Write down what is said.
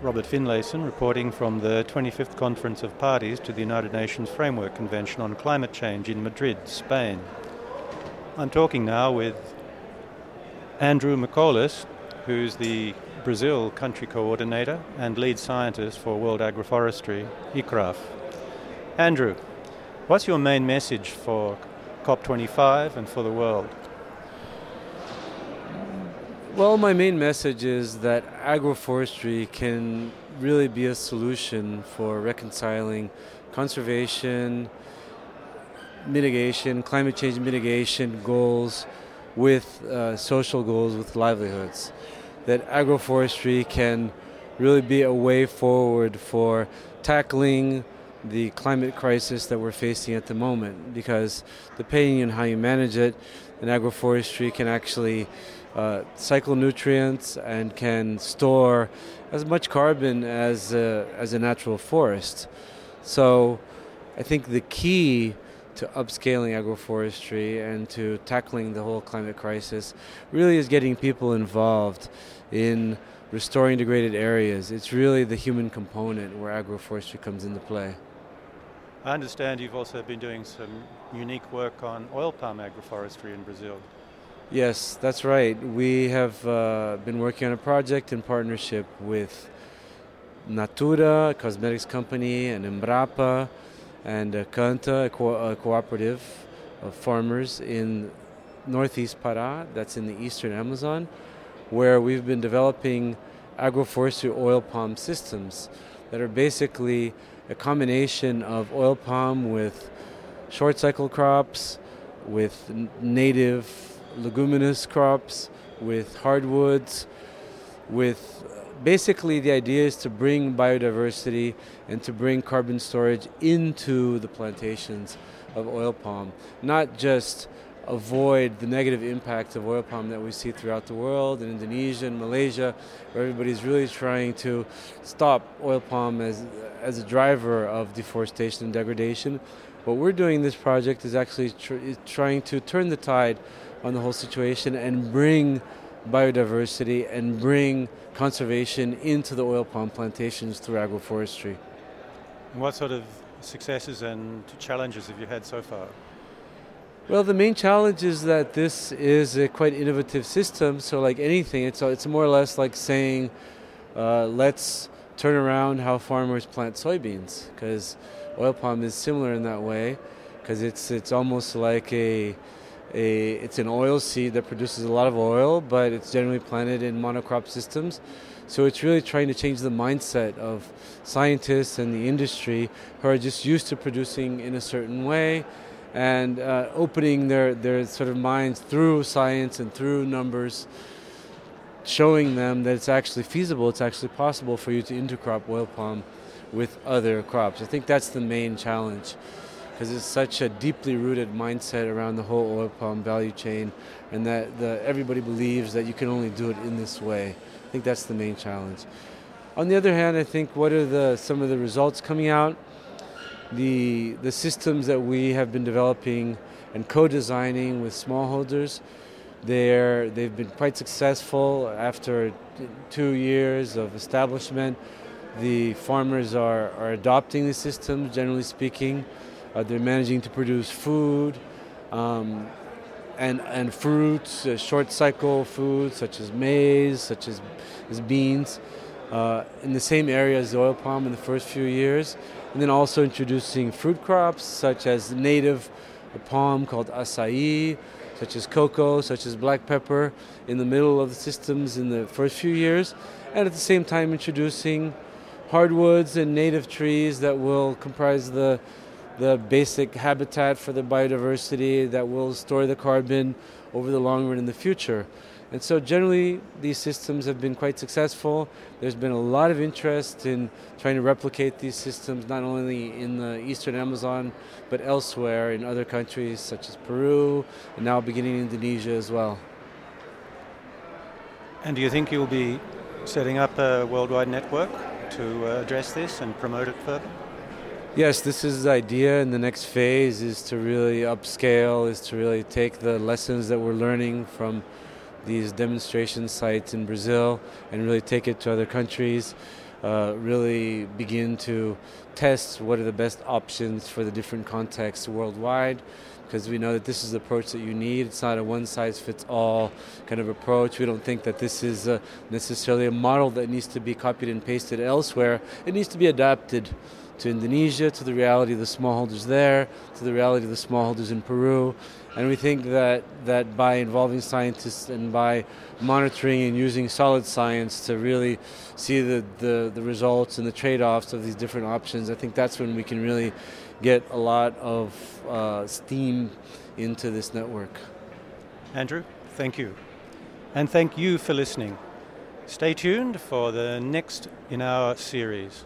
Robert Finlayson, reporting from the 25th Conference of Parties to the United Nations Framework Convention on Climate Change in Madrid, Spain. I'm talking now with Andrew Miccolis, who's the Brazil country coordinator and lead scientist for World Agroforestry, ICRAF. Andrew, what's your main message for COP25 and for the world? Well, my main message is that agroforestry can really be a solution for reconciling conservation, mitigation, climate change mitigation goals with uh, social goals, with livelihoods. That agroforestry can really be a way forward for tackling the climate crisis that we're facing at the moment because depending on how you manage it, an agroforestry can actually uh, cycle nutrients and can store as much carbon as a, as a natural forest. So I think the key to upscaling agroforestry and to tackling the whole climate crisis really is getting people involved in restoring degraded areas. It's really the human component where agroforestry comes into play. I understand you've also been doing some unique work on oil palm agroforestry in Brazil. Yes, that's right. We have uh, been working on a project in partnership with Natura, a cosmetics company, and Embrapa, and uh, CAMTA, a, co- a cooperative of farmers in northeast Pará, that's in the eastern Amazon, where we've been developing agroforestry oil palm systems that are basically a combination of oil palm with short cycle crops, with native leguminous crops, with hardwoods, with basically the idea is to bring biodiversity and to bring carbon storage into the plantations of oil palm, not just avoid the negative impacts of oil palm that we see throughout the world in Indonesia and Malaysia, where everybody's really trying to stop oil palm as, as a driver of deforestation and degradation. What we're doing in this project is actually tr- trying to turn the tide on the whole situation and bring biodiversity and bring conservation into the oil palm plantations through agroforestry. And what sort of successes and challenges have you had so far? Well, the main challenge is that this is a quite innovative system. So, like anything, it's it's more or less like saying, uh, let's turn around how farmers plant soybeans, because oil palm is similar in that way, because it's it's almost like a a, it's an oil seed that produces a lot of oil, but it's generally planted in monocrop systems. So it's really trying to change the mindset of scientists and the industry who are just used to producing in a certain way and uh, opening their, their sort of minds through science and through numbers, showing them that it's actually feasible, it's actually possible for you to intercrop oil palm with other crops. I think that's the main challenge because it's such a deeply rooted mindset around the whole oil palm value chain, and that the, everybody believes that you can only do it in this way. I think that's the main challenge. On the other hand, I think what are the some of the results coming out? The the systems that we have been developing and co-designing with smallholders, they're they've been quite successful. After two years of establishment, the farmers are, are adopting the systems. Generally speaking, uh, they're managing to produce food um, and, and fruits, uh, short cycle foods such as maize, such as, as beans, uh, in the same area as the oil palm in the first few years. And then also introducing fruit crops such as native palm called acai, such as cocoa, such as black pepper in the middle of the systems in the first few years. And at the same time, introducing hardwoods and native trees that will comprise the the basic habitat for the biodiversity that will store the carbon over the long run in the future. And so, generally, these systems have been quite successful. There's been a lot of interest in trying to replicate these systems, not only in the eastern Amazon, but elsewhere in other countries such as Peru, and now beginning in Indonesia as well. And do you think you'll be setting up a worldwide network to uh, address this and promote it further? Yes, this is the idea, and the next phase is to really upscale, is to really take the lessons that we're learning from these demonstration sites in Brazil and really take it to other countries. uh, really begin to test what are the best options for the different contexts worldwide because we know that this is the approach that you need. It's not a one size fits all kind of approach. We don't think that this is a necessarily a model that needs to be copied and pasted elsewhere. It needs to be adapted to Indonesia, to the reality of the smallholders there, to the reality of the smallholders in Peru. And we think that, that by involving scientists and by monitoring and using solid science to really see the, the, the results and the trade offs of these different options, I think that's when we can really get a lot of uh, steam into this network. Andrew, thank you. And thank you for listening. Stay tuned for the next in our series.